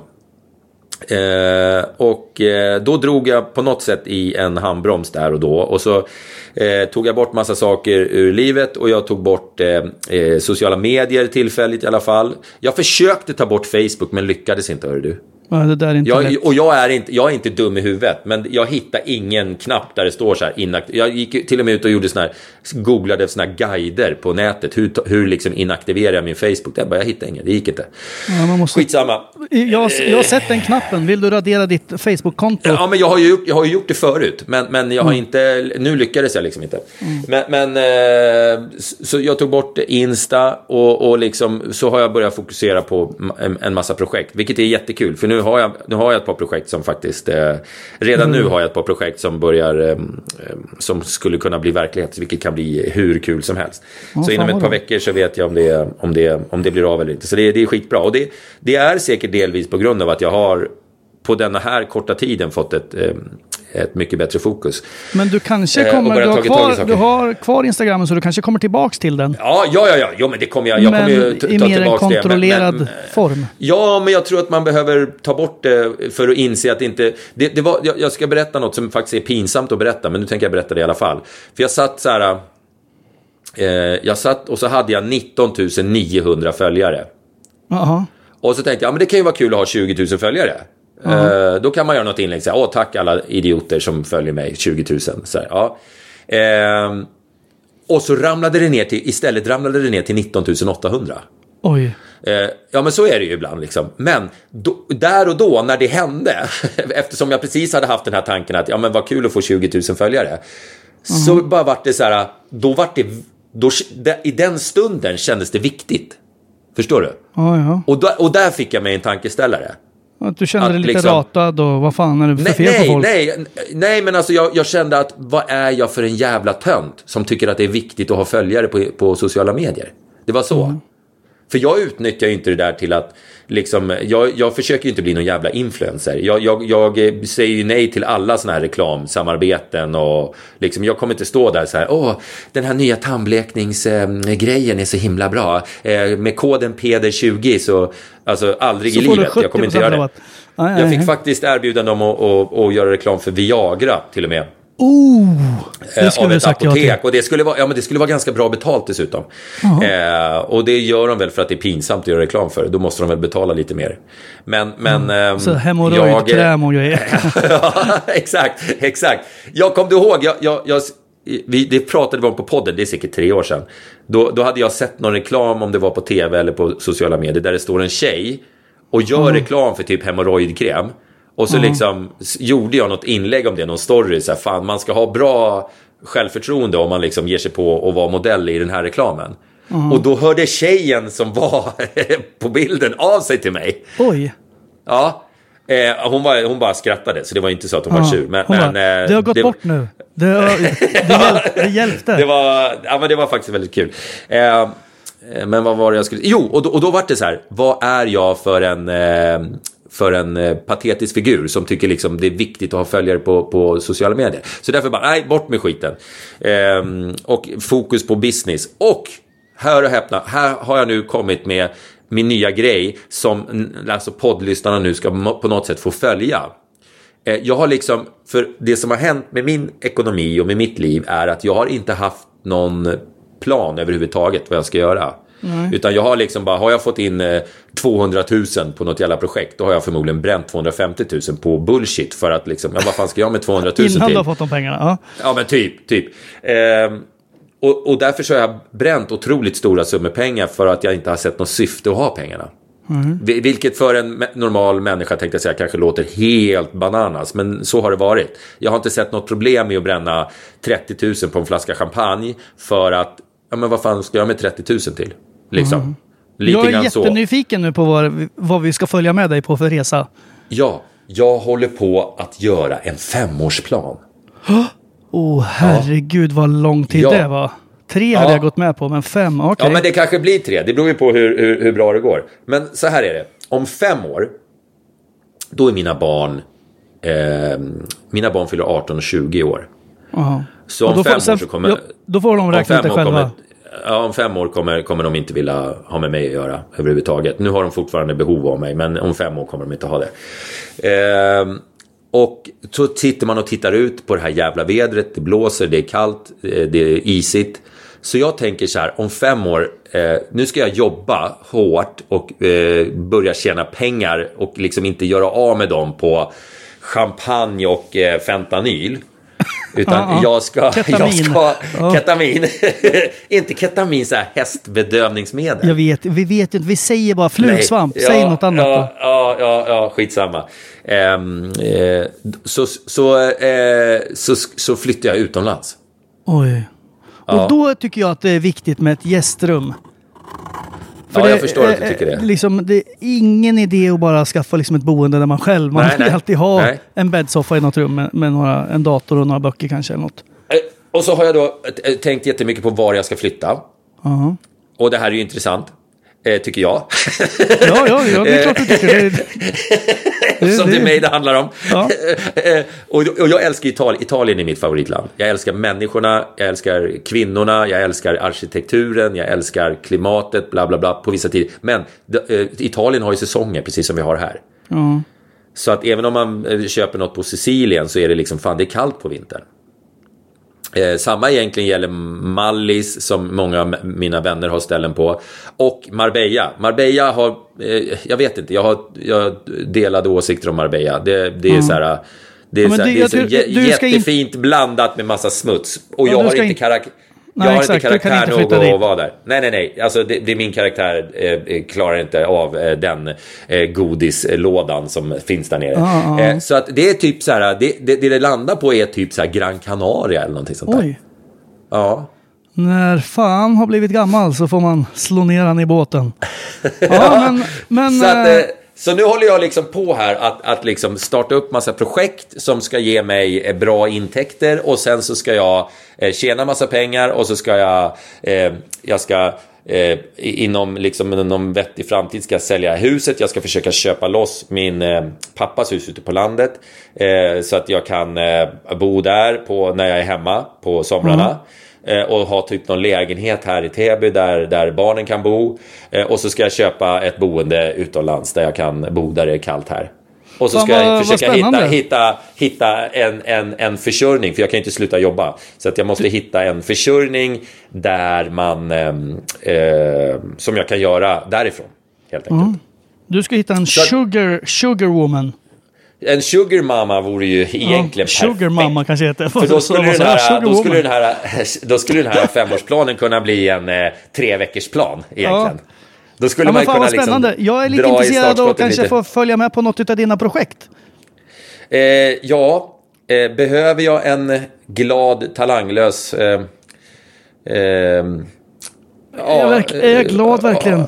Eh, och eh, då drog jag på något sätt i en handbroms där och då. Och så eh, tog jag bort massa saker ur livet och jag tog bort eh, eh sociala medier tillfälligt i alla fall. Jag försökte ta bort Facebook men lyckades inte, hör du. Ja, där Jag, och jag är, inte, jag är inte dum i huvudet, men jag hittar ingen knapp där det står så här inakt. Jag gick till och med ut och gjorde såna här, googlade såna här guider på nätet. Hur, hur liksom inaktiverar jag min Facebook? Jag, bara, jag hittade ingen, det gick inte. Ja, man måste... Skitsamma. jag, jag har sett den knappen. Vill du radera ditt Facebook-konto? Ja, men jag har ju gjort, jag har gjort det förut, men, men jag har inte, nu lyckades jag liksom inte. Men, men eh, så jag tog bort Insta och, och liksom, så har jag börjat fokusera på en, en massa projekt, vilket är jättekul. För nu har jag, nu har jag ett par projekt som faktiskt, eh, redan nu har jag ett par projekt som börjar, eh, eh, som skulle kunna bli verklighet, vilket kan bli hur kul som helst. så fan inom ett par veckor så vet jag om det, om det, om det blir av eller inte. Så det, det är skitbra. Och det, det är säkert delvis på grund av att jag har på denna här korta tiden fått ett, eh, ett mycket bättre fokus. Men du kanske Eh, kommer... Du har, tagit kvar, du har kvar Instagrammen så du kanske kommer tillbaks till den. Ja, ja, ja, ja, jo, men det kommer jag. Jag men kommer ju ta, i mer en tillbaka det. kontrollerad Men, men, form. ja, men jag tror att man behöver ta bort det för att inse att det inte... Det, det var, jag, jag ska berätta något som faktiskt är pinsamt att berätta, men nu tänker jag berätta det i alla fall. För jag satt så här... Eh, jag satt och så hade jag 19 900 följare. Jaha. Och så tänkte jag, ja, men det kan ju vara kul att ha 20 000 följare. Eh, då kan man göra något inlägg, så här, åh tack alla idioter som följer mig, 20 000. Så här, ja. Ehm, och så ramlade det ner till, istället ramlade det ner till 19 800. Oj. Eh, ja, men så är det ju ibland. Liksom. Men då, där och då, när det hände, *laughs* eftersom jag precis hade haft den här tanken att ja, men vad kul att få 20 000 följare, så bara vart det så här, då vart det, då, i den stunden kändes det viktigt. Förstår du? Ja, ja. Och, då, och där fick jag mig en tankeställare. Att du kände Att dig lite liksom- ratad och vad fan är det för Nej, fel på folk? nej, nej, men alltså jag, jag kände att vad är jag för en jävla tönt som tycker att det är viktigt att ha följare på, på sociala medier? Det var så. Mm. För jag utnyttjar ju inte det där till att liksom, jag, jag försöker ju inte bli någon jävla influencer. Jag, jag, jag eh, säger ju nej till alla sådana här reklamsamarbeten och liksom, jag kommer inte stå där så här, åh, den här nya tandblekningsgrejen är så himla bra. Eh, med koden PEDER20 så, alltså aldrig Så i livet. Jag kommer inte 70% göra det. Jag fick faktiskt erbjudande om att, att, att göra reklam för Viagra till och med. Oh, det Eh, skulle av ett sagt ja apotek. Och det skulle, vara, ja, men det skulle vara ganska bra betalt dessutom. Eh, och det gör de väl för att det är pinsamt att göra reklam för. Då måste de väl betala lite mer. Men, men ehm, Så jag- hemorrojdkräm och grejer. *laughs* ja, exakt, exakt. Jag kom du ihåg, jag, jag, jag, vi, det pratade vi om på podden, det är säkert tre år sedan. Då, då hade jag sett någon reklam, om det var på tv eller på sociala medier, där det står en tjej och gör reklam för typ hemorrojdkräm. Och så liksom s- gjorde jag något inlägg om det, någon story, så här, fan man ska ha bra självförtroende om man liksom ger sig på att vara modell i den här reklamen. Och då hörde tjejen som var *laughs* på bilden av sig till mig. Oj. Ja, eh, hon, var, hon bara skrattade, så det var inte så att hon var Ja. sur. Men, Hon men, bara, eh, det har gått bort nu. Det, *laughs* har, det, hjäl, det hjälpte. Det var, ja, men det var faktiskt väldigt kul. Eh, eh, men vad var det jag skulle... Jo, och då, och då var det så här. Vad är jag för en, eh, för en eh, patetisk figur som tycker liksom det är viktigt att ha följare på, på sociala medier? Så därför bara, nej, bort med skiten. Ehm, och fokus på business. Och, hör och häpna, här har jag nu kommit med min nya grej som alltså poddlyssnarna nu ska på något sätt få följa. Ehm, Jag har liksom, för det som har hänt med min ekonomi och med mitt liv är att jag har inte haft någon plan överhuvudtaget vad jag ska göra. Utan jag har liksom bara, har jag fått in eh, 200 000 på något jävla projekt, då har jag förmodligen bränt 250 000 på bullshit för att liksom, ja vad fan ska jag med 200 000 Innan du till? har fått de pengarna. Ja. Ja men typ, typ. Ehm, och, och därför så har jag bränt otroligt stora summor pengar för att jag inte har sett något syfte att ha pengarna. Vi- Vilket för en normal människa tänkte jag säga kanske låter helt bananas. Men så har det varit. Jag har inte sett något problem med att bränna 30 000 på en flaska champagne. För att, ja men vad fan ska jag med 30 000 till? Liksom. Lite Jag är grann så. jättenyfiken nu på vad, vad vi ska följa med dig på för resa. Ja, jag håller på att göra en femårsplan. *gasps* Åh oh, herregud vad lång tid Ja. det var. Tre hade Ja. jag gått med på, men fem, okej. Ja, men det kanske blir tre. Det beror ju på hur, hur, hur bra det går. Men så här är det. Om fem år, då är mina barn... Eh, mina barn fyller 18 och 20 år. Jaha. Så om får- fem sen- år så kommer... ja, då får de om räkna ut fem det år själva. Kommer, ja, om fem år kommer, kommer de inte vilja ha med mig att göra överhuvudtaget. Nu har de fortfarande behov av mig, men om fem år kommer de inte ha det. Ehm, och så tittar man och tittar ut på det här jävla vädret. Det blåser, det är kallt, eh, det är isigt. Så jag tänker så här, om fem år, eh, nu ska jag jobba hårt och eh, börja tjäna pengar och liksom inte göra av med dem på champagne och eh, fentanyl. Utan Ja, ja. jag ska... Ketamin. Jag ska Ja. Ketamin. *laughs* inte ketamin, så här hästbedövningsmedel. Jag vet, vi vet ju inte, vi säger bara flugsvamp. Nej, Säg ja, något annat ja, då. Ja, ja, ja, skitsamma. Ehm, eh, så, så, eh, så, så flyttar jag utomlands. Oj. Ja. Och då tycker jag att det är viktigt med ett gästrum. Ja, jag förstår att du tycker det. Liksom, det är ingen idé att bara skaffa liksom ett boende där man själv... Man Nej, vill nej. alltid ha Nej. en bäddsoffa i något rum med, med några, en dator och några böcker kanske. Eller något. Eh, Och så har jag då tänkt jättemycket på var jag ska flytta. Ja, Och det här är ju intressant. Eh, tycker jag. ja, ja, ja, det är klart du tycker det. *laughs* Det är det- mig det handlar om. Ja. *laughs* Eh, och, och jag älskar Italien. Italien är mitt favoritland. Jag älskar människorna, jag älskar kvinnorna, jag älskar arkitekturen, jag älskar klimatet, bla bla bla, på vissa tider. Men eh, Italien har ju säsonger, precis som vi har här. Ja. Så att även om man eh, köper något på Sicilien så är det liksom, fan det är kallt på vintern. Eh, samma egentligen gäller Mallis som många av mina vänner har ställen på. Och Marbella. Marbella har, eh, jag vet inte, jag har, jag har delade åsikter om Marbella. Det, det är så här, det är, Ja, så här, det- det är så tror- jä- du jättefint blandat med massa smuts. Och Ja, jag har inte in- karak- Nej, jag har exakt. inte karaktär nog att dit. vara där. Nej, nej, nej. Alltså, det, det är min karaktär eh, klarar inte av eh, den eh, godislådan som finns där nere. Ah, ah. Eh, så att det är typ så här, det, det, det det landar på är typ så här Gran Canaria eller någonting sånt där. Oj. Ja. När fan har blivit gammal så får man slå ner han i båten. *laughs* Ja, men... men Så, att, eh, eh, så nu håller jag liksom på här att, att liksom starta upp massa projekt som ska ge mig eh, bra intäkter och sen så ska jag eh, tjäna massa pengar och så ska jag, eh, jag ska eh, inom liksom någon vettig framtid ska jag sälja huset. Jag ska försöka köpa loss min eh, pappas hus ute på landet eh, så att jag kan eh, bo där på, när jag är hemma på somrarna. Mm och ha typ någon lägenhet här i Täby där, där barnen kan bo. Eh, och så ska jag köpa ett boende utomlands där jag kan bo där det är kallt här. Och så Fan, ska vad- jag försöka hitta, hitta, hitta en, en, en försörjning, för jag kan ju inte sluta jobba. Så att jag måste hitta en försörjning där man, ehm, eh, som jag kan göra därifrån. Helt enkelt. du ska hitta en Så- sugar, sugar woman. En sugar mama vore ju egentligen ja, sugar mamma kanske heter. För då *laughs* skulle, den här, då, skulle den här, då skulle den här femårsplanen kunna bli en eh, tre veckors plan egentligen. Då skulle Ja, man kunna vad spännande. liksom jag är lite intresserad av att kanske lite. få följa med på något av dina projekt. Eh, ja, eh, behöver jag en glad, talanglös... Eh, eh, är, verk, är jag glad verkligen? *laughs*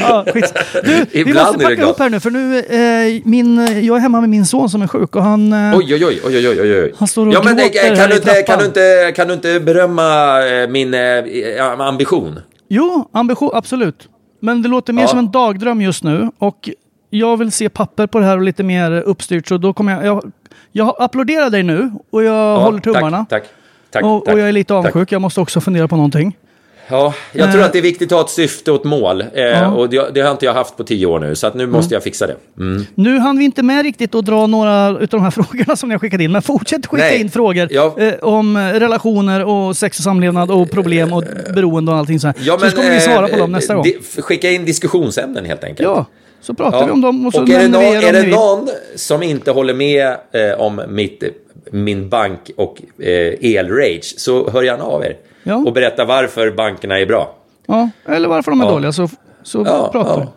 ja, skit. Du, vi måste du packa upp här nu för nu, eh, min, jag är hemma med min son som är sjuk och han... Eh, Oj, oj, oj, oj, oj, oj. Han står och ja, men, eh, gråter här kan, du i inte, kan, du inte, kan du inte berömma eh, min eh, ambition? Jo, ambition, absolut. Men det låter mer Ja. som en dagdröm just nu. Och jag vill se papper på det här och lite mer uppstyrt. Så då kommer jag... Jag, jag applåderar dig nu och jag Ja, håller tummarna. Tack, tack. tack, och, tack och jag är lite avundsjuk. Jag måste också fundera på någonting. Ja, jag tror Eh. att det är viktigt att ha ett syfte och ett mål. Eh, Och det, det har inte jag haft på tio år nu, så att nu måste jag fixa det. Mm. Nu hann vi inte med riktigt att dra några av de här *laughs* frågorna som ni har skickat in. Men fortsätt skicka Nej. in frågor Ja. eh, om eh, relationer och sex och samlevnad och problem och beroende och allting sånt. Ja, så kommer vi svara på eh, dem nästa gång. Skicka in diskussionsämnen helt enkelt. Ja, så pratar Ja. vi om dem och så och är det, nämner nå- vi er är det någon som inte håller med eh, om mitt, min bank och eh, el-rage så hör gärna av er. Ja. Och berätta varför bankerna är bra. Ja, eller varför de är Ja. dåliga så, så Ja, pratar vi. ja.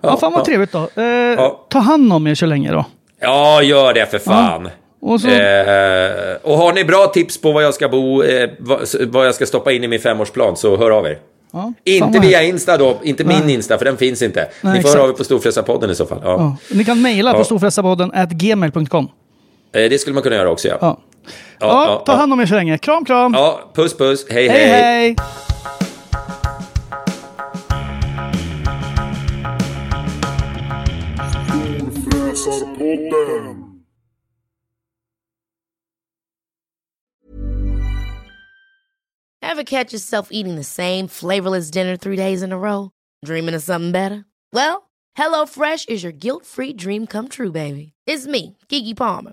Ja, fan vad trevligt då. Eh, Ta hand om er så länge då. Ja, gör det för fan. Och så- Eh, och har ni bra tips på var jag ska bo, eh, vad, jag ska stoppa in i min femårsplan så hör av er. Ja, Inte via. Insta då, inte Nej. min Insta för den finns inte. Nej, ni får exakt. höra av er på Storfräsarpodden i så fall. Ja. Ja. Ni kan mejla på storfräsarpodden gmail.com. Eh, det skulle man kunna göra också ja. Ja. Ja, Ja, ja, ta hand om er så länge. Kram, kram! Ja, puss puss, hej hej, hej. hej! Ever catch yourself eating the same flavorless dinner three days in a row? Dreaming of something better? Well, HelloFresh is your guilt-free dream come true, baby. It's me, Kiki Palmer.